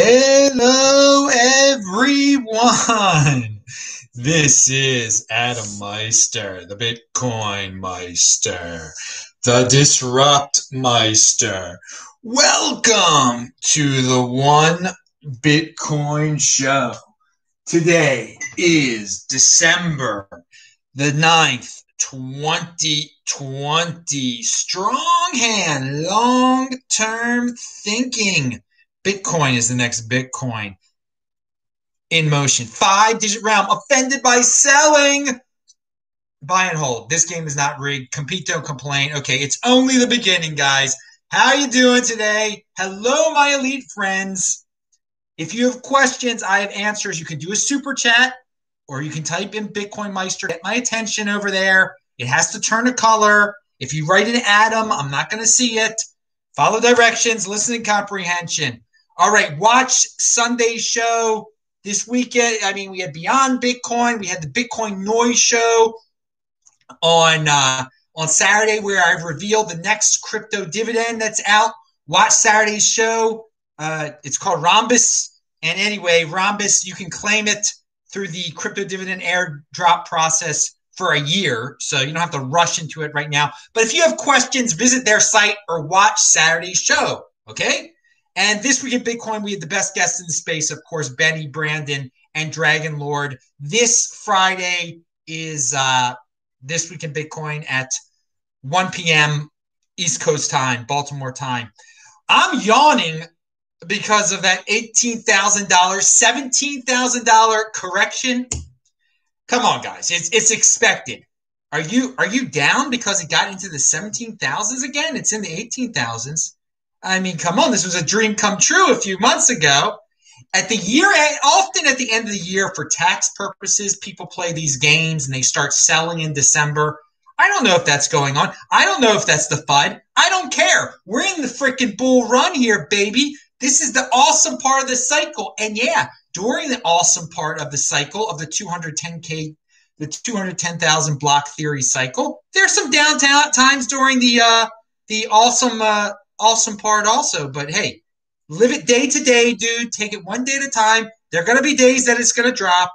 Hello, everyone. This is Adam Meister, the Bitcoin Meister, the Disrupt Meister. Welcome to the One Bitcoin Show. Today is December the 9th, 2020. Strong hand, long term thinking Bitcoin is the next Bitcoin in motion. Five digit realm offended by selling. Buy and hold. This game is not rigged. Compete, don't complain. Okay, it's only the beginning, guys. How you doing today? Hello, my elite friends. If you have questions, I have answers. You can do a super chat or you can type in Bitcoin Meister. Get my attention over there. It has to turn a color. If you write an Adam, I'm not going to see it. Follow directions, listen listening comprehension. All right, watch Sunday's show this weekend. I mean, we had Beyond Bitcoin, we had the Bitcoin Noise show on uh, on Saturday, where I revealed the next crypto dividend that's out. Watch Saturday's show. Uh, it's called Rhombus. And anyway, Rhombus, you can claim it through the crypto dividend airdrop process for a year. So you don't have to rush into it right now. But if you have questions, visit their site or watch Saturday's show. Okay. And this week in Bitcoin, we had the best guests in the space, of course, Benny, Brandon, and Dragon Lord. This Friday is uh, this week in Bitcoin at 1 p.m. East Coast time, Baltimore time. I'm yawning because of that $18,000, $17,000 correction. Come on, guys. It's, it's expected. Are you are you down because it got into the 17,000s again? It's in the 18,000s. I mean, come on, this was a dream come true a few months ago. At the year often at the end of the year, for tax purposes, people play these games and they start selling in December. I don't know if that's going on. I don't know if that's the FUD. I don't care. We're in the freaking bull run here, baby. This is the awesome part of the cycle. And yeah, during the awesome part of the cycle of the 210K, the 210,000 block theory cycle, there's some downtown times during the, uh, the awesome, uh, awesome part also. But hey, live it day to day, dude. Take it one day at a time. There are going to be days that it's going to drop.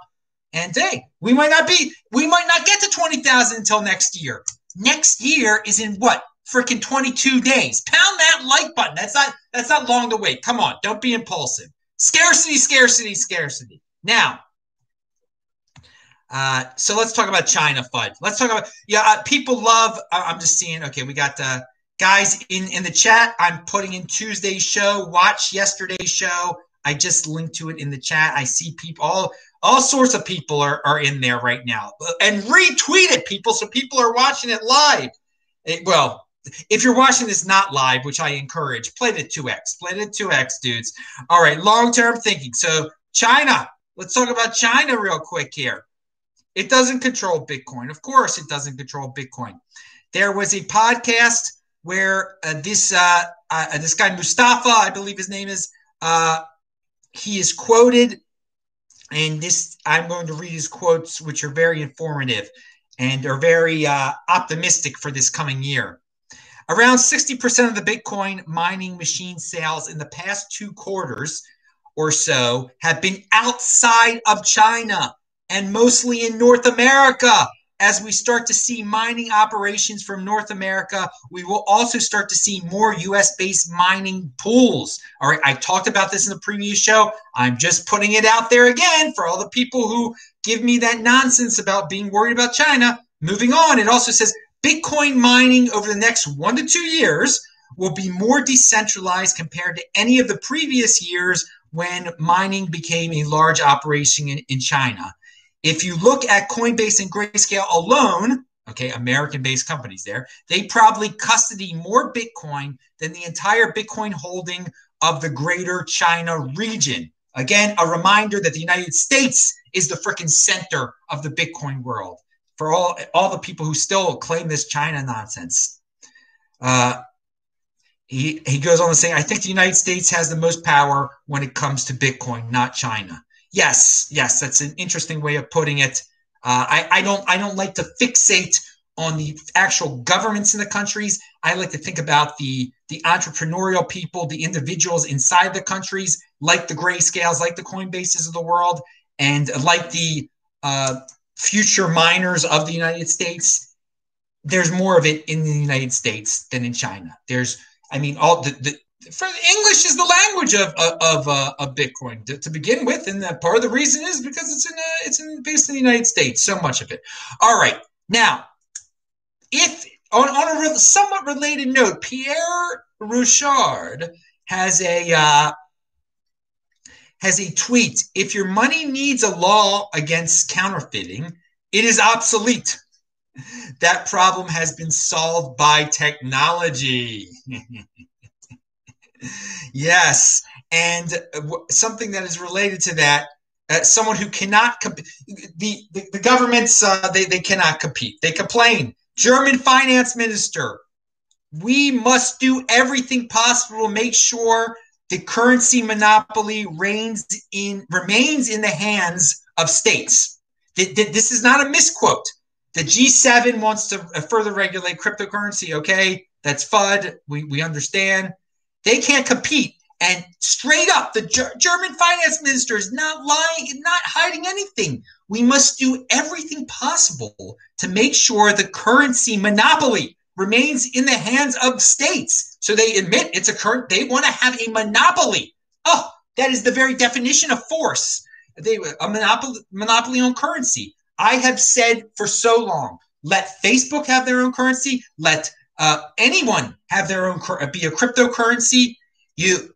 And hey, we might not be, we might not get to 20,000 until next year. Next year is in what? Freaking 22 days. Pound that like button. That's not, that's not long to wait. Come on. Don't be impulsive. Scarcity, scarcity, scarcity. Now, uh, so let's talk about China FUD. Let's talk about, yeah, uh, people love, uh, I'm just seeing, okay, we got, uh, Guys, in, in the chat, I'm putting in Tuesday's show. Watch yesterday's show. I just linked to it in the chat. I see people, all all sorts of people are, are in there right now. And retweet it, people, so people are watching it live. It, well, if you're watching this not live, which I encourage, play the 2x. Play the 2x, dudes. All right, long term thinking. So, China, let's talk about China real quick here. It doesn't control Bitcoin. Of course, it doesn't control Bitcoin. There was a podcast where uh, this uh, uh, this guy Mustafa, I believe his name is, he is quoted, and this I'm going to read his quotes, which are very informative and are very optimistic for this coming year. Around 60% of the Bitcoin mining machine sales in the past two quarters or so have been outside of China and mostly in North America as we start to see mining operations from North America, we will also start to see more US based mining pools. All right, I talked about this in the previous show. I'm just putting it out there again for all the people who give me that nonsense about being worried about China. Moving on, it also says Bitcoin mining over the next one to two years will be more decentralized compared to any of the previous years when mining became a large operation in, in China. If you look at Coinbase and Grayscale alone, okay, American based companies there, they probably custody more Bitcoin than the entire Bitcoin holding of the greater China region. Again, a reminder that the United States is the freaking center of the Bitcoin world for all, all the people who still claim this China nonsense. Uh, he, he goes on to say, I think the United States has the most power when it comes to Bitcoin, not China. Yes, yes, that's an interesting way of putting it. Uh, I, I don't I don't like to fixate on the actual governments in the countries. I like to think about the the entrepreneurial people, the individuals inside the countries, like the grayscales, like the Coinbases of the world, and like the uh, future miners of the United States. There's more of it in the United States than in China. There's, I mean, all the, the for English is the language of of, uh, of Bitcoin to, to, begin with, and that part of the reason is because it's in uh, it's in based in the United States. So much of it. All right, now if on, on a somewhat related note, Pierre Rochard has a uh, has a tweet. If your money needs a law against counterfeiting, it is obsolete. That problem has been solved by technology. yes, and something that is related to that. Uh, someone who cannot comp- the, the, the governments uh, they, they cannot compete they complain German finance minister, we must do everything possible to make sure the currency monopoly reigns in remains in the hands of states. This is not a misquote. The G7 wants to further regulate cryptocurrency. Okay, that's FUD. We, we understand. They can't compete. And straight up, the German finance minister is not lying, not hiding anything. We must do everything possible to make sure the currency monopoly remains in the hands of states. So they admit it's a current, they want to have a monopoly. Oh, that is the very definition of force. They a monopoly monopoly on currency. I have said for so long, let Facebook have their own currency, let uh, anyone have their own be a cryptocurrency. You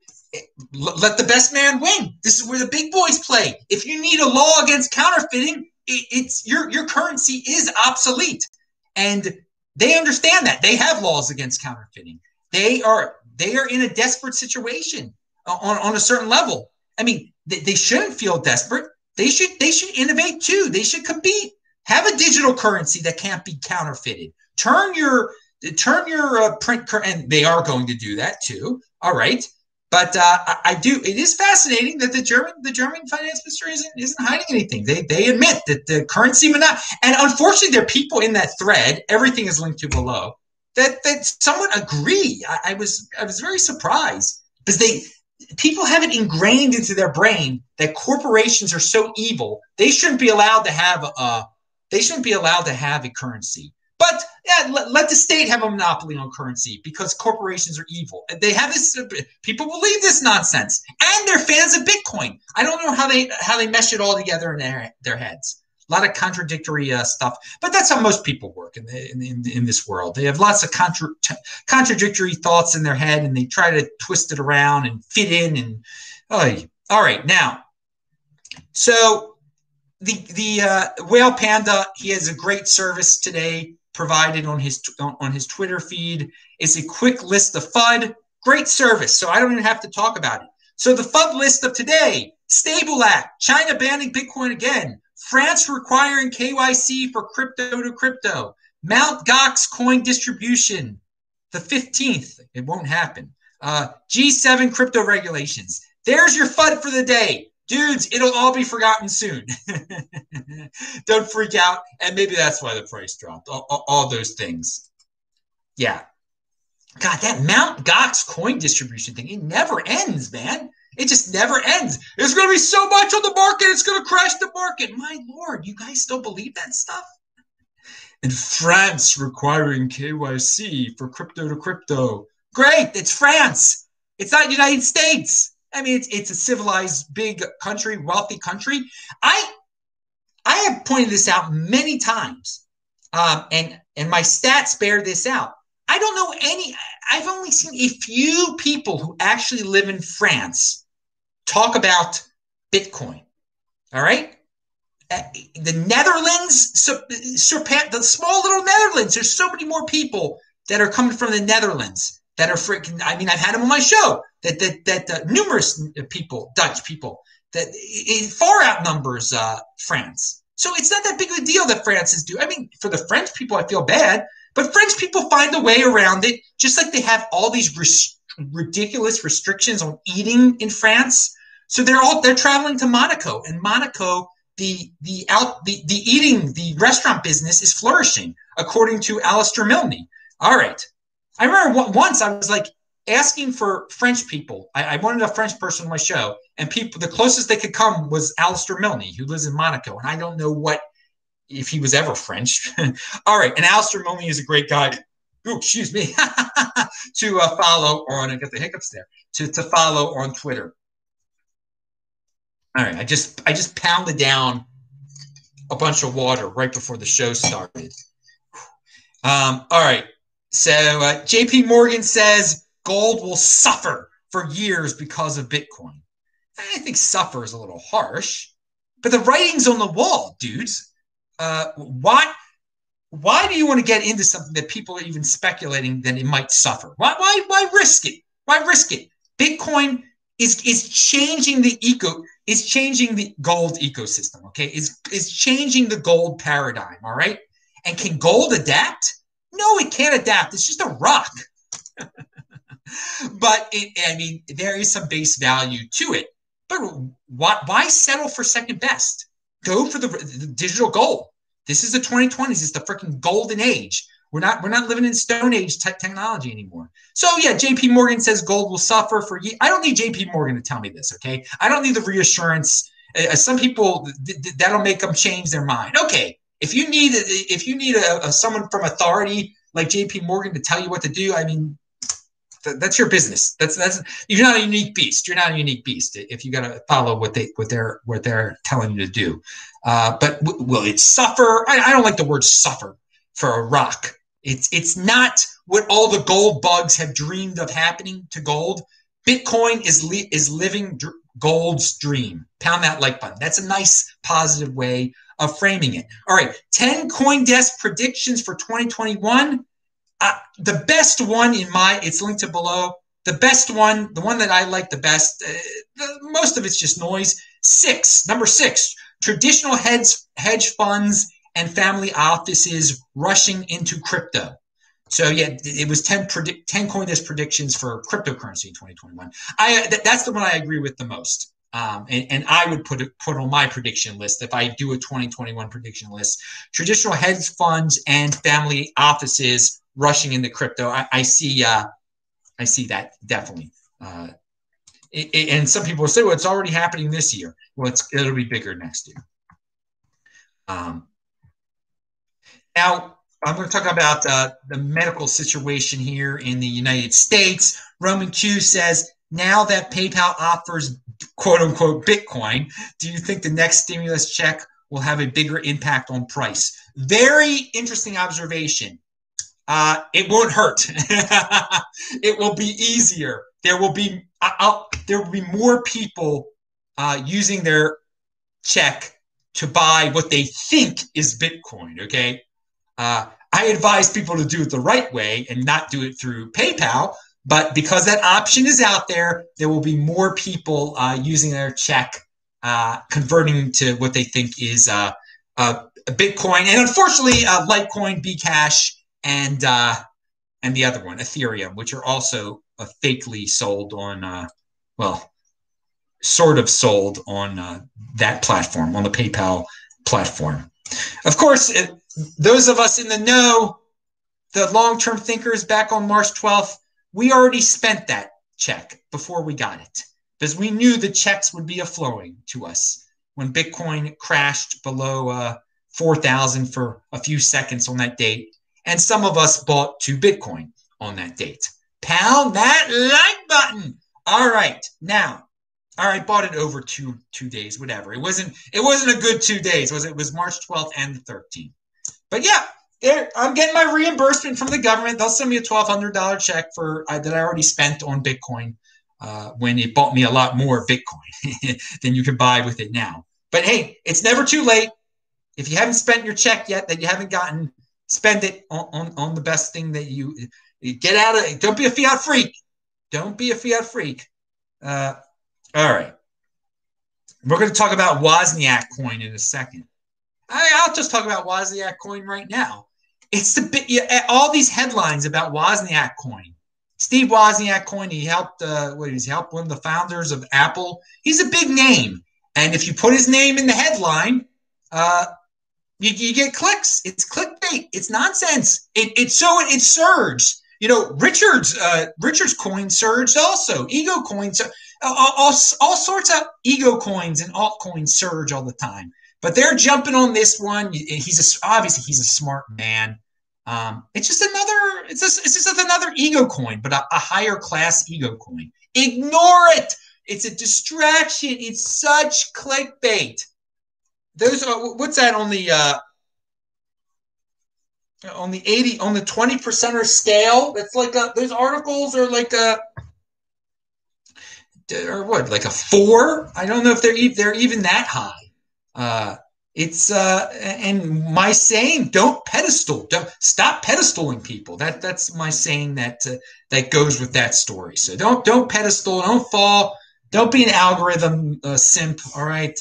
let the best man win. This is where the big boys play. If you need a law against counterfeiting, it's your your currency is obsolete, and they understand that. They have laws against counterfeiting. They are they are in a desperate situation on, on a certain level. I mean, they, they shouldn't feel desperate. They should they should innovate too. They should compete. Have a digital currency that can't be counterfeited. Turn your turn your uh, print and they are going to do that too. All right but uh, I, do. It is fascinating that the German the German finance minister isn't isn't hiding anything. They they admit that the currency monopoly, and unfortunately, there are people in that thread. Everything is linked to below that that somewhat agree. I, I was I was very surprised because they people have it ingrained into their brain that corporations are so evil they shouldn't be allowed to have a they shouldn't be allowed to have a currency. But yeah, let, let, the state have a monopoly on currency because corporations are evil. They have this. People believe this nonsense, and they're fans of Bitcoin. I don't know how they how they mesh it all together in their their heads. A lot of contradictory uh, stuff, but that's how most people work in, the, in, in, in this world. They have lots of contra- contradictory thoughts in their head, and they try to twist it around and fit in. And oh, all right, now, so the the uh, whale panda he has a great service today provided on his on his Twitter feed is a quick list of FUD. Great service, so I don't even have to talk about it. So the FUD list of today: Stable Act, China banning Bitcoin again, France requiring KYC for crypto to crypto, Mount Gox coin distribution, the 15th. It won't happen. Uh, G7 crypto regulations. There's your FUD for the day dudes, it'll all be forgotten soon. Don't freak out. And maybe that's why the price dropped. All, all, all, those things. Yeah. God, that Mount Gox coin distribution thing, it never ends, man. It just never ends. There's going to be so much on the market, it's going to crash the market. My lord, you guys still believe that stuff? And France requiring KYC for crypto to crypto. Great, it's France. It's not the United States. I mean, it's it's a civilized, big country, wealthy country. I I have pointed this out many times, um, and and my stats bear this out. I don't know any. I've only seen a few people who actually live in France talk about Bitcoin. All right. Uh, the Netherlands surpass the small little Netherlands. There's so many more people that are coming from the Netherlands that are freaking. I mean, I've had them on my show that that that uh, numerous people, Dutch people, that it far outnumbers uh, France. So it's not that big of a deal that France is doing. I mean, for the French people, I feel bad, but French people find a way around it, just like they have all these res- ridiculous restrictions on eating in France. So they're all they're traveling to Monaco, and Monaco the the out the, the eating the restaurant business is flourishing, according to Alistair Milne. All right. I remember once I was like asking for French people. I, I, wanted a French person on my show, and people the closest they could come was Alistair Milne, who lives in Monaco, and I don't know what if he was ever French. All right, and Alistair Milne is a great guy. Ooh, excuse me, to uh, follow on. I got the hiccups there. To to follow on Twitter. All right, I just I just pounded down a bunch of water right before the show started. Um, all right, so uh, J.P. Morgan says gold will suffer for years because of Bitcoin. I think suffer is a little harsh, but the writing's on the wall, dudes. Uh, why? Why do you want to get into something that people are even speculating that it might suffer? Why? Why? Why risk it? Why risk it? Bitcoin is is changing the eco is changing the gold ecosystem. Okay, is is changing the gold paradigm. All right, and can gold adapt? No, it can't adapt. It's just a rock. but it, I mean, there is some base value to it. But why, why settle for second best? Go for the, the digital gold. This is the 2020s. It's the freaking golden age. We're not we're not living in Stone Age te- technology anymore. So yeah, J.P. Morgan says gold will suffer for. Ye- I don't need J.P. Morgan to tell me this. Okay, I don't need the reassurance. Uh, some people th- th- that'll make them change their mind. Okay, if you need if you need a, a someone from authority like J.P. Morgan to tell you what to do, I mean, that's your business. That's that's you're not a unique beast. You're not a unique beast if you got to follow what they what they're what they're telling you to do. Uh, but w- will it suffer? I, I, don't like the word suffer for a rock. It's it's not what all the gold bugs have dreamed of happening to gold. Bitcoin is li- is living dr- gold's dream. Pound that like button. That's a nice positive way of framing it. All right, ten CoinDesk predictions for 2021 uh, the best one in my it's linked to below. The best one the one that i like the best uh, the, most of it's just noise. Six number six traditional hedge hedge funds and family offices rushing into crypto. So yeah it was 10 predict 10 coindesk predictions for cryptocurrency in 2021 i th- that's the one i agree with the most. Um, and, and, I would put it put on my prediction list if I do a 2021 prediction list. Traditional hedge funds and family offices rushing into crypto. I, I see, uh, I see that definitely. Uh, it, it, and some people will say, "Well, it's already happening this year." Well, it'll be bigger next year. Um, now, I'm going to talk about uh, the medical situation here in the United States. Roman Q says, now that PayPal offers quote unquote Bitcoin, do you think the next stimulus check will have a bigger impact on price? Very interesting observation uh, it won't hurt. it will be easier. There will be I'll, there will be more people uh, using their check to buy what they think is Bitcoin. Okay, uh, I advise people to do it the right way and not do it through PayPal. But because that option is out there, there will be more people uh, using their check, uh, converting to what they think is Bitcoin, and unfortunately, Litecoin, Bcash and uh, and the other one, Ethereum, which are also uh, fakely sold on, uh, well, sort of sold on uh, that platform, on the PayPal platform. Of course, it, those of us in the know, the long term thinkers back on March 12th, we already spent that check before we got it because we knew the checks would be a flowing to us when Bitcoin crashed below uh, 4,000 for a few seconds on that date and some of us bought two Bitcoin on that date. Pound that like button. All right, now, all right, bought it over two two days, whatever. It wasn't it wasn't a good two days, was it? It was March 12th and the 13th. But yeah, there I'm getting my reimbursement from the government. They'll send me a $1,200 check for uh, that I already spent on Bitcoin uh, when it bought me a lot more Bitcoin than you can buy with it now. But hey, it's never too late. If you haven't spent your check yet that you haven't gotten, spend it on, on, on the best thing that you, get out of don't be a fiat freak. Don't be a fiat freak. Uh, all right. We're going to talk about wozniak coin in a second. I, i'll just talk about wozniak coin right now. It's the bit yeah, all these headlines about wozniak coin. Steve wozniak coin he helped uh, what he's helped one of the founders of apple. He's a big name. And if you put his name in the headline uh, you, you get clicks. It's clickbait. It's nonsense. It, it's so it, it surged. You know, Richard's uh, Richard's coin surged also. Ego coins, all, all, all sorts of ego coins and altcoins surge all the time. But they're jumping on this one. He's a, obviously he's a smart man. Um, it's just another. It's just, it's just another ego coin, but a, a higher class ego coin. Ignore it. It's a distraction. It's such clickbait. Those are what's that on the uh, on the 80 on the 20 percenter scale? That's like a, those articles are like a or what like a four? I don't know if they're they're even that high. Uh it's uh and my saying don't pedestal don't stop pedestaling people. That that's my saying that uh, that goes with that story. So don't don't pedestal don't fall don't be an algorithm uh, simp all right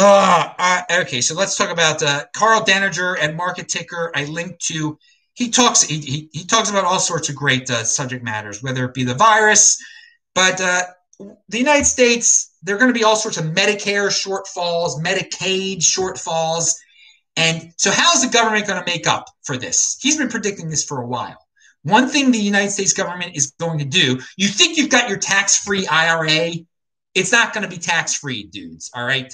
uh, okay, so let's talk about uh, Karl Denninger at Market Ticker. I linked to. He talks. He, he, he talks about all sorts of great uh, subject matters, whether it be the virus, but uh, the United States. There are going to be all sorts of Medicare shortfalls, Medicaid shortfalls, and so how is the government going to make up for this? He's been predicting this for a while. One thing the United States government is going to do. You think you've got your tax-free IRA? It's not going to be tax-free, dudes. All right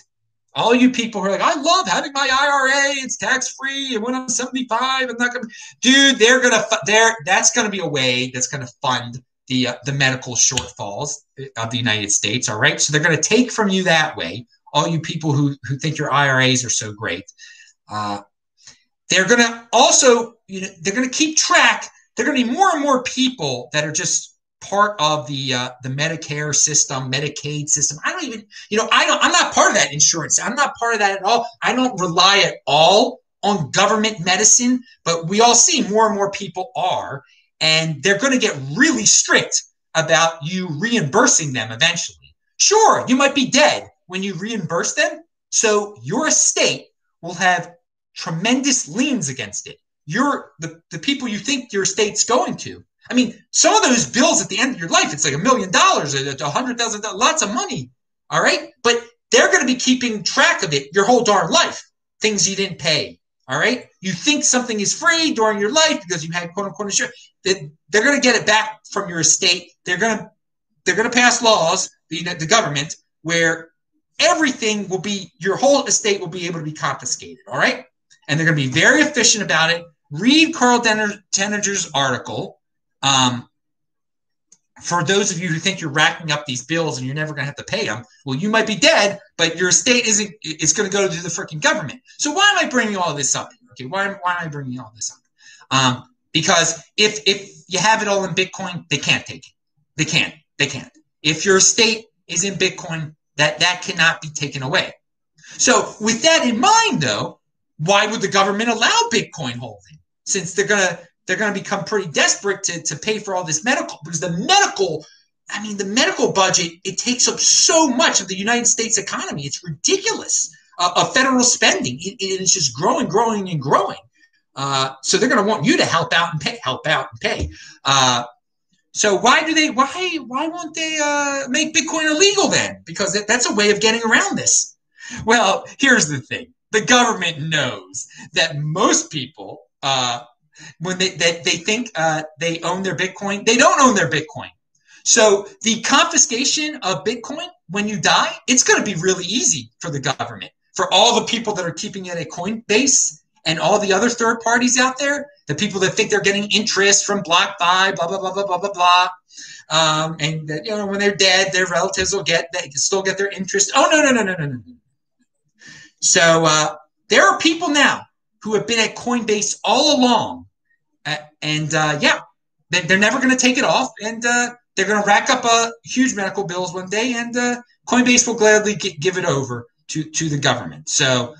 all you people who are like, I love having my IRA. It's tax free. And when I'm 75, I'm not gonna, dude. They're gonna, there. That's gonna be a way that's gonna fund the uh, the medical shortfalls of the United States. All right, so they're gonna take from you that way. All you people who who think your IRAs are so great, uh, they're gonna also, you know, they're gonna keep track. They're gonna be more and more people that are just part of the uh, the Medicare system, Medicaid system. I don't even, you know, I don't. I'm not part of that insurance. I'm not part of that at all. I don't rely at all on government medicine, but we all see more and more people are, and they're going to get really strict about you reimbursing them eventually. Sure, you might be dead when you reimburse them, so your estate will have tremendous liens against it. You're the, the people you think your estate's going to I mean, some of those bills at the end of your life, it's like a million dollars, a hundred thousand dollars, lots of money. All right. But they're going to be keeping track of it your whole darn life, things you didn't pay. All right. You think something is free during your life because you had quote unquote insurance. They're going to get it back from your estate. They're going to they're going to pass laws, the, government, where everything will be your whole estate will be able to be confiscated. All right. And they're going to be very efficient about it. Read Karl Denninger's article um, for those of you who think you're racking up these bills and you're never going to have to pay them, well, you might be dead, but your estate isn't. It's going to go to the freaking government. So why am I bringing all this up? Okay, why, why am I bringing all this up? Um, because if if you have it all in Bitcoin, they can't take it. They can't. They can't. If your estate is in Bitcoin, that that cannot be taken away. So with that in mind, though, why would the government allow Bitcoin holding? Since they're gonna they're going to become pretty desperate to, to pay for all this medical because the medical i mean the medical budget it takes up so much of the united states economy. It's ridiculous uh, of federal spending. It, it is just growing growing and growing. Uh, so they're going to want you to help out and pay help out and pay. Uh, so why do they why why won't they uh, make bitcoin illegal then? Because that, that's a way of getting around this. Well here's the thing. The government knows that most people uh, when they they, they think uh, they own their Bitcoin. They don't own their Bitcoin. So the confiscation of Bitcoin when you die, it's going to be really easy for the government. For all the people that are keeping it at Coinbase and all the other third parties out there, the people that think they're getting interest from BlockFi, blah blah blah blah blah blah blah, um, and that, you know when they're dead, their relatives will get they can still get their interest. Oh no no no no no no. So uh, there are people now who have been at Coinbase all along. Uh, and uh, yeah, they're never going to take it off. And uh, they're going to rack up uh, huge medical bills one day. And uh, Coinbase will gladly give it over to, to the government. So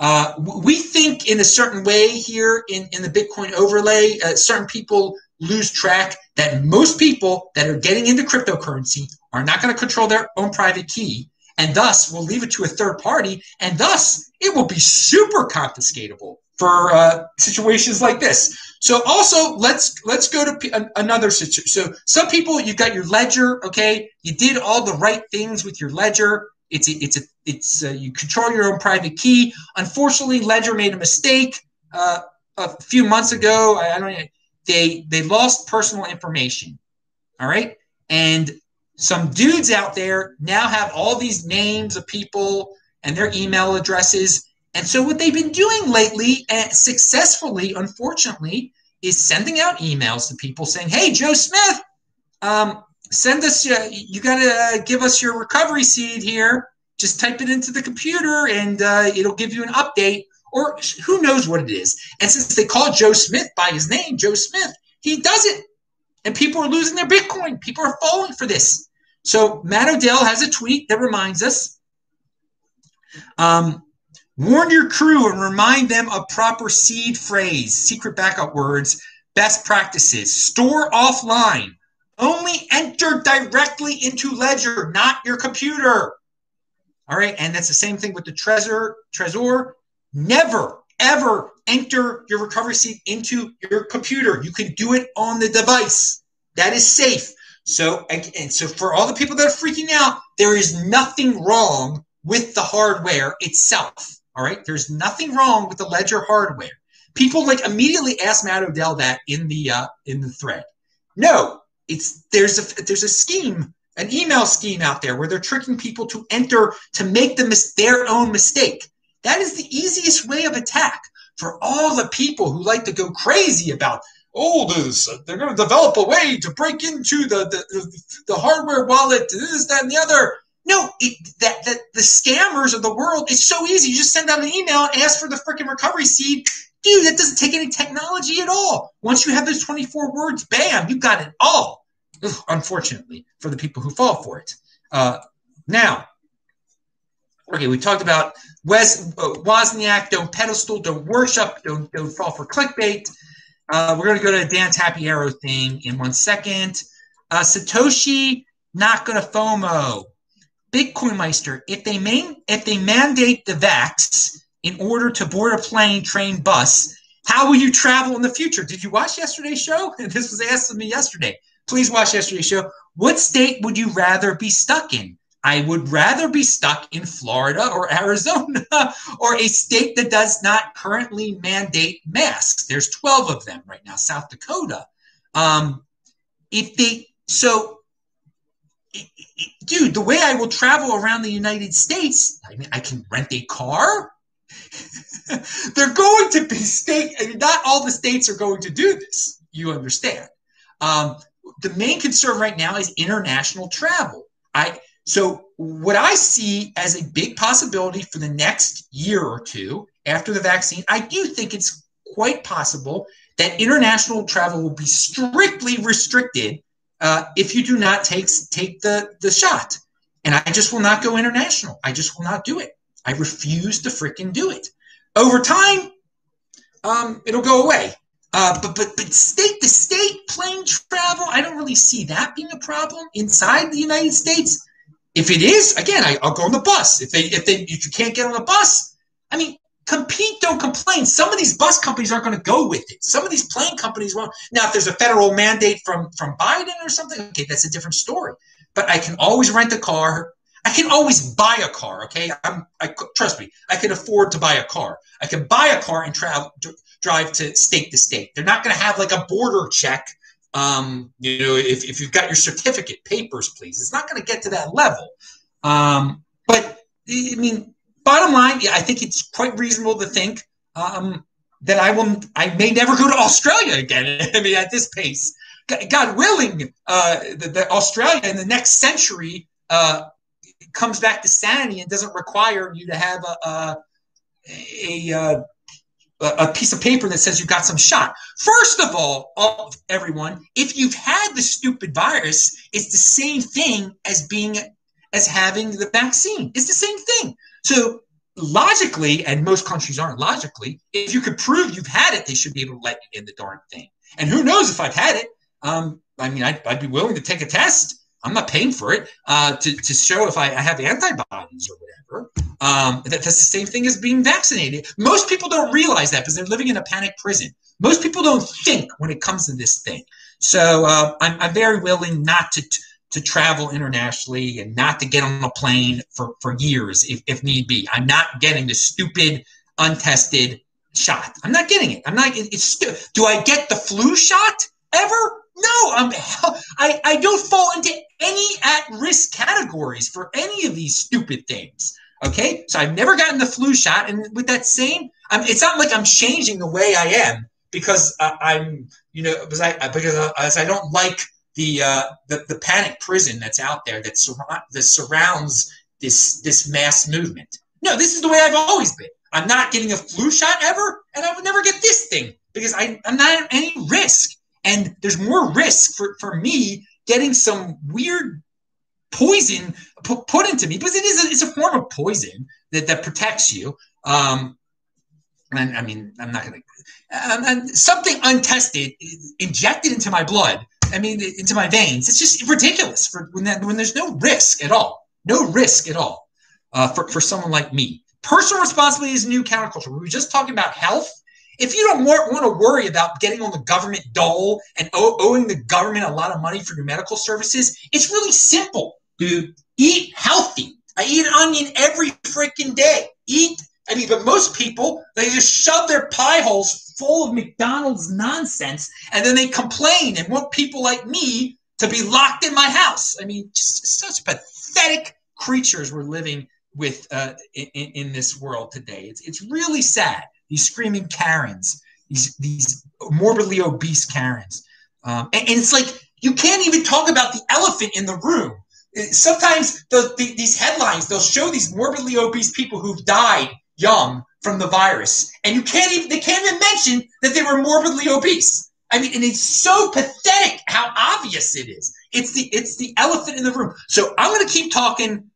uh, we think in a certain way here in, in the Bitcoin overlay, certain people lose track that most people that are getting into cryptocurrency are not going to control their own private key and thus we'll leave it to a third party and thus it will be super confiscatable for uh, situations like this. So also let's let's go to another situation. So some people you've got your ledger, okay? You did all the right things with your ledger. It's a, it's a, it's a, you control your own private key. Unfortunately, Ledger made a mistake uh, a few months ago. I, I don't. They they lost personal information. All right, and some dudes out there now have all these names of people and their email addresses. And so what they've been doing lately, and successfully, unfortunately, is sending out emails to people saying, "Hey, Joe Smith, um, send us. Uh, you got to give us your recovery seed here. Just type it into the computer, and uh, it'll give you an update. Or who knows what it is. And since they call Joe Smith by his name, Joe Smith, he does it, and people are losing their Bitcoin. People are falling for this. So Matt Odell has a tweet that reminds us. Um, warn your crew and remind them of proper seed phrase, secret backup words, best practices. Store offline only enter directly into Ledger, not your computer. All right, and that's the same thing with the Trezor. Trezor, never ever enter your recovery seed into your computer. You can do it on the device. That is safe. So, and so for all the people that are freaking out, there is nothing wrong with the hardware itself. All right, there's nothing wrong with the Ledger hardware. People like immediately ask Matt Odell that in the uh, in the thread. No, it's there's a there's a scheme, an email scheme out there where they're tricking people to enter to make them their own mistake. That is the easiest way of attack for all the people who like to go crazy about oh this they're going to develop a way to break into the the, the, the hardware wallet this that and the other. No it, that, that the scammers of the world it's so easy. You just send out an email and ask for the freaking recovery seed. Dude that doesn't take any technology at all. Once you have those 24 words bam you got it all. Unfortunately, for the people who fall for it. Uh, now, okay, we talked about Wes, uh, Wozniak, don't pedestal, don't worship, don't, don't fall for clickbait. Uh, we're going to go to Dan Tapiero thing in one second. Uh, Satoshi, not going to FOMO. Bitcoin Meister, if they main, if they mandate the vax in order to board a plane, train, bus, how will you travel in the future? Did you watch yesterday's show? This was asked of me yesterday please watch yesterday's show. What state would you rather be stuck in? I would rather be stuck in Florida or Arizona or a state that does not currently mandate masks. There's 12 of them right now, South Dakota. Um, if they, so, dude, the way I will travel around the United States, I mean, I can rent a car. They're going to be state, I mean, not all the states are going to do this. You understand. Um, the main concern right now is international travel. I so what I see as a big possibility for the next year or two after the vaccine, I do think it's quite possible that international travel will be strictly restricted uh, if you do not take take the the shot. And I just will not go international. I just will not do it. I refuse to freaking do it. Over time, um, it'll go away. Uh, but but but state to state plane travel, I don't really see that being a problem inside the United States. If it is, again, I, will go on the bus. If they if they if you can't get on the bus, I mean, compete, don't complain. Some of these bus companies aren't going to go with it. Some of these plane companies won't. Now, if there's a federal mandate from from Biden or something, okay, that's a different story. But I can always rent a car. I can always buy a car. Okay, I'm. I trust me. I can afford to buy a car. I can buy a car and travel drive to state to state. They're not going to have like a border check. Um, you know, if, if you've got your certificate, papers, please. It's not going to get to that level. Um, but I mean, bottom line, yeah, I think it's quite reasonable to think um, that I will. I may never go to Australia again. I mean, at this pace, God willing, uh, that, Australia in the next century uh, comes back to sanity and doesn't require you to have a, a, a, a piece of paper that says you got some shot. First of all, all everyone, if you've had the stupid virus, it's the same thing as being as having the vaccine. It's the same thing. So logically, and most countries aren't logically, if you could prove you've had it, they should be able to let you in the darn thing. And who knows if I've had it? Um, I mean, I'd, I'd, be willing to take a test. I'm not paying for it uh, to, to show if I, I have antibodies or whatever. Um, that, that's the same thing as being vaccinated. Most people don't realize that because they're living in a panic prison. Most people don't think when it comes to this thing. So uh, I'm, I'm, very willing not to to travel internationally and not to get on a plane for, for years if, if need be. I'm not getting the stupid, untested shot. I'm not getting it. I'm not. It's stu- do I get the flu shot ever? No. I'm. I I don't fall into any at risk categories for any of these stupid things. Okay, so I've never gotten the flu shot, and with that same, I'm, it's not like I'm changing the way I am because uh, I'm, you know, because I because uh, as I don't like the, uh, the the panic prison that's out there that, sur- that surrounds this this mass movement. No, this is the way I've always been. I'm not getting a flu shot ever, and I would never get this thing because I, I'm not at any risk. And there's more risk for, for me getting some weird poison put, put into me because it is a, it's a form of poison that, that protects you. Um, and I mean, I'm not going to, something untested injected into my blood I mean, into my veins. It's just ridiculous for when that when there's no risk at all, no risk at all uh, for for someone like me. Personal responsibility is new counterculture. We were just talking about health. If you don't want, to worry about getting on the government dole and owing the government a lot of money for your medical services, it's really simple, dude. Eat healthy. I eat an onion every freaking day. Eat I mean, but most people, they just shove their pie holes full of McDonald's nonsense and then they complain and want people like me to be locked in my house. I mean, just such pathetic creatures we're living with uh, in, in, this world today. It's, it's really sad. These screaming Karens, these, these morbidly obese Karens. Um, and, and, it's like you can't even talk about the elephant in the room. Sometimes the, the, these headlines, they'll show these morbidly obese people who've died young from the virus, and you can't even they can't even mention that they were morbidly obese. I mean, and it's so pathetic how obvious it is. It's the it's the elephant in the room. So I'm going to keep talking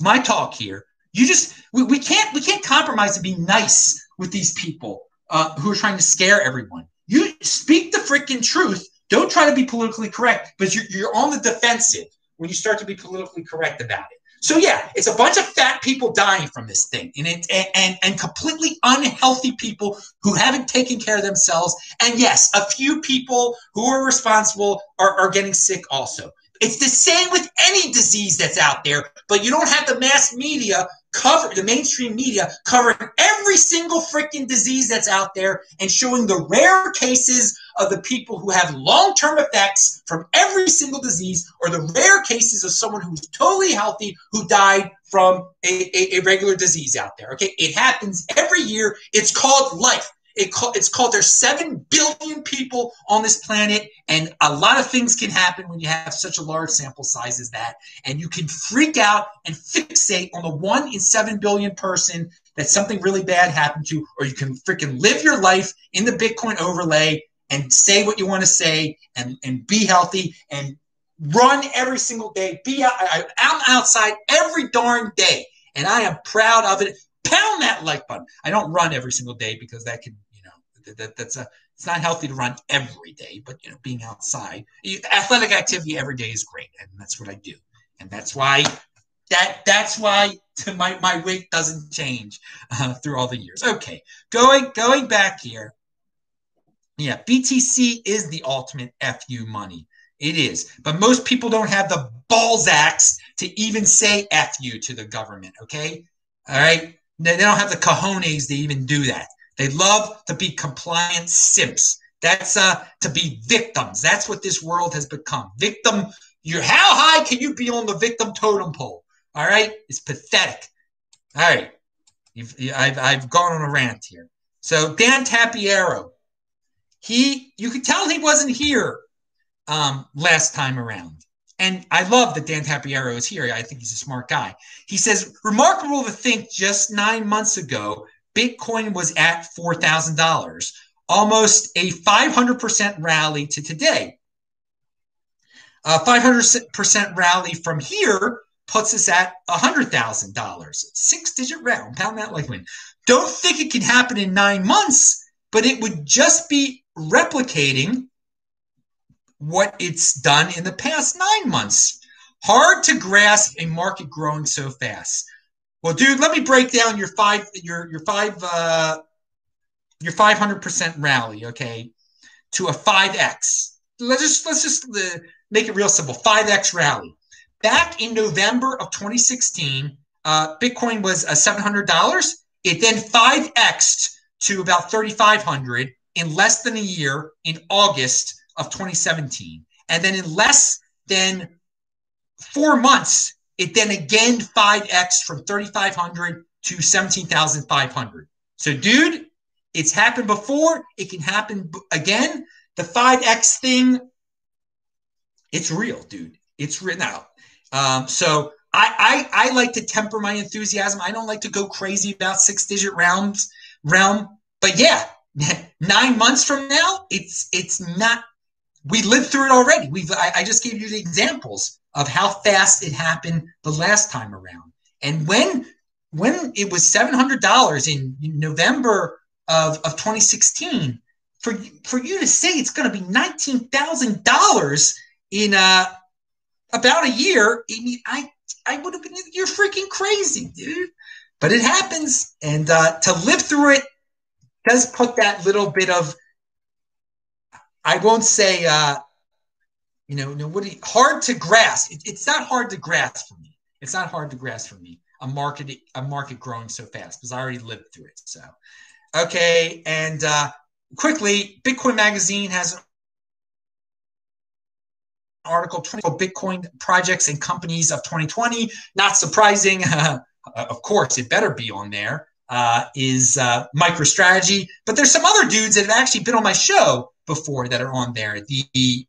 my talk here. You just we, we can't we can't compromise and be nice with these people uh, who are trying to scare everyone. You speak the freaking truth. Don't try to be politically correct, but you're, you're on the defensive when you start to be politically correct about it. So yeah, it's a bunch of fat people dying from this thing, and it and, and and completely unhealthy people who haven't taken care of themselves. And yes, a few people who are responsible are, are getting sick also. It's the same with any disease that's out there, but you don't have the mass media cover the mainstream media covering every single freaking disease that's out there and showing the rare cases of the people who have long-term effects from every single disease or the rare cases of someone who's totally healthy who died from a, a, a regular disease out there okay? It happens every year. It's called life it call, it's called there's 7 billion people on this planet, and a lot of things can happen when you have such a large sample size as that. And you can freak out and fixate on the 1 in 7 billion person that something really bad happened to, or you can freaking live your life in the Bitcoin overlay and say what you want to say and, and be healthy and run every single day. Be out, I, I'm outside every darn day, and I am proud of it. Pound that like button. I don't run every single day because that could you know, that, that's a it's not healthy to run every day, but you know, being outside, athletic activity every day is great, and that's what I do, and that's why that that's why my my weight doesn't change uh, through all the years. Okay, going going back here, yeah, BTC is the ultimate fu money. It is, but most people don't have the balzacs to even say fu to the government. Okay, all right, they don't have the cojones to even do that. They love to be compliant simps. That's uh, to be victims. That's what this world has become. Victim. You're how high can you be on the victim totem pole? All right, it's pathetic. All right, I've I've gone on a rant here. So Dan Tapiero, he you could tell he wasn't here um, last time around. And I love that Dan Tapiero is here. I think he's a smart guy. He says, remarkable to think just nine months ago, Bitcoin was at $4,000, almost a 500% rally to today. A 500% rally from here puts us at $100,000. Six digit round, pound that like. Don't think it can happen in nine months, but it would just be replicating what it's done in the past nine months. Hard to grasp a market growing so fast. Well, dude, let me break down your five your your five uh your 500% rally, okay, to a 5x. let's just let's just uh, make it real simple. Five X rally. Back in November of 2016, uh, Bitcoin was uh, $700. It then 5xed to about 3,500 in less than a year in August of 2017. And then in less than four months, it then again 5x from 3,500 to 17,500. So, dude, it's happened before. It can happen again. The 5x thing, it's real, dude. It's written out. Um, so I, I I like to temper my enthusiasm. I don't like to go crazy about six digit rounds realm. But yeah, nine months from now, it's it's not. We lived through it already. We've I, I just gave you the examples of how fast it happened the last time around. And when when it was seven hundred dollars in November of, of 2016, for for you to say it's going to be nineteen thousand dollars in uh, about a year, I I would have been you're freaking crazy, dude. But it happens, and uh, to live through it does put that little bit of I won't say uh, you know, know what hard to grasp. It, it's not hard to grasp for me. It's not hard to grasp for me. A market a market growing so fast because I already lived through it. So okay, and uh, quickly, Bitcoin Magazine has an article 20 Bitcoin projects and companies of 2020. Not surprising, of course, it better be on there. Uh, is uh, MicroStrategy, but there's some other dudes that have actually been on my show before that are on there. The, the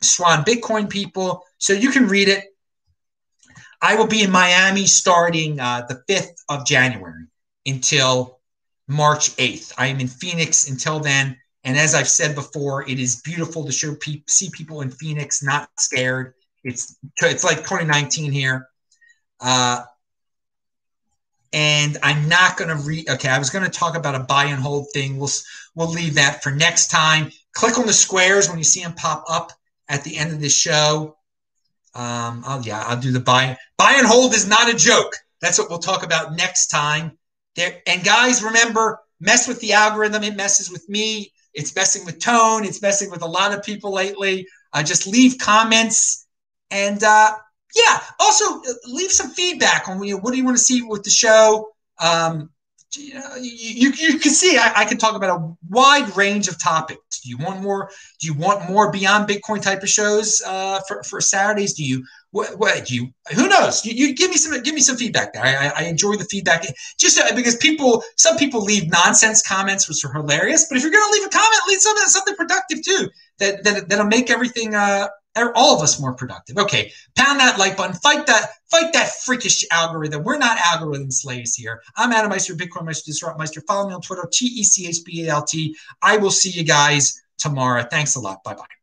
Swan Bitcoin people, so you can read it. I will be in Miami starting uh, the 5th of January until March 8th. I am in Phoenix until then. And as I've said before, it is beautiful to show pe- see people in Phoenix not scared. It's it's like 2019 here. Uh, and I'm not going to read. Okay, I was going to talk about a buy and hold thing. We'll we'll leave that for next time. Click on the squares when you see them pop up at the end of the show. Um, oh yeah, I'll do the buy. Buy and hold is not a joke. That's what we'll talk about next time. There and guys, remember, mess with the algorithm. It messes with me. It's messing with tone. It's messing with a lot of people lately. Uh, just leave comments and uh, yeah. Also, uh, leave some feedback on what do you want to see with the show. Um, you, know, you, you can see I, I can talk about a wide range of topics. Do you want more? Do you want more beyond Bitcoin type of shows uh, for for Saturdays? Do you what, what do you? Who knows? You, you, give me some give me some feedback there. I, I enjoy the feedback just uh, because people some people leave nonsense comments which are hilarious. But if you're going to leave a comment, leave something something productive too that that that'll make everything uh all of us more productive. Okay, pound that like button. Fight that fight that freakish algorithm. We're not algorithm slaves here. I'm Adam Meister, Bitcoin Meister, Disrupt Meister. Follow me on Twitter, T E C H B A L T. I will see you guys tomorrow. Thanks a lot. Bye bye.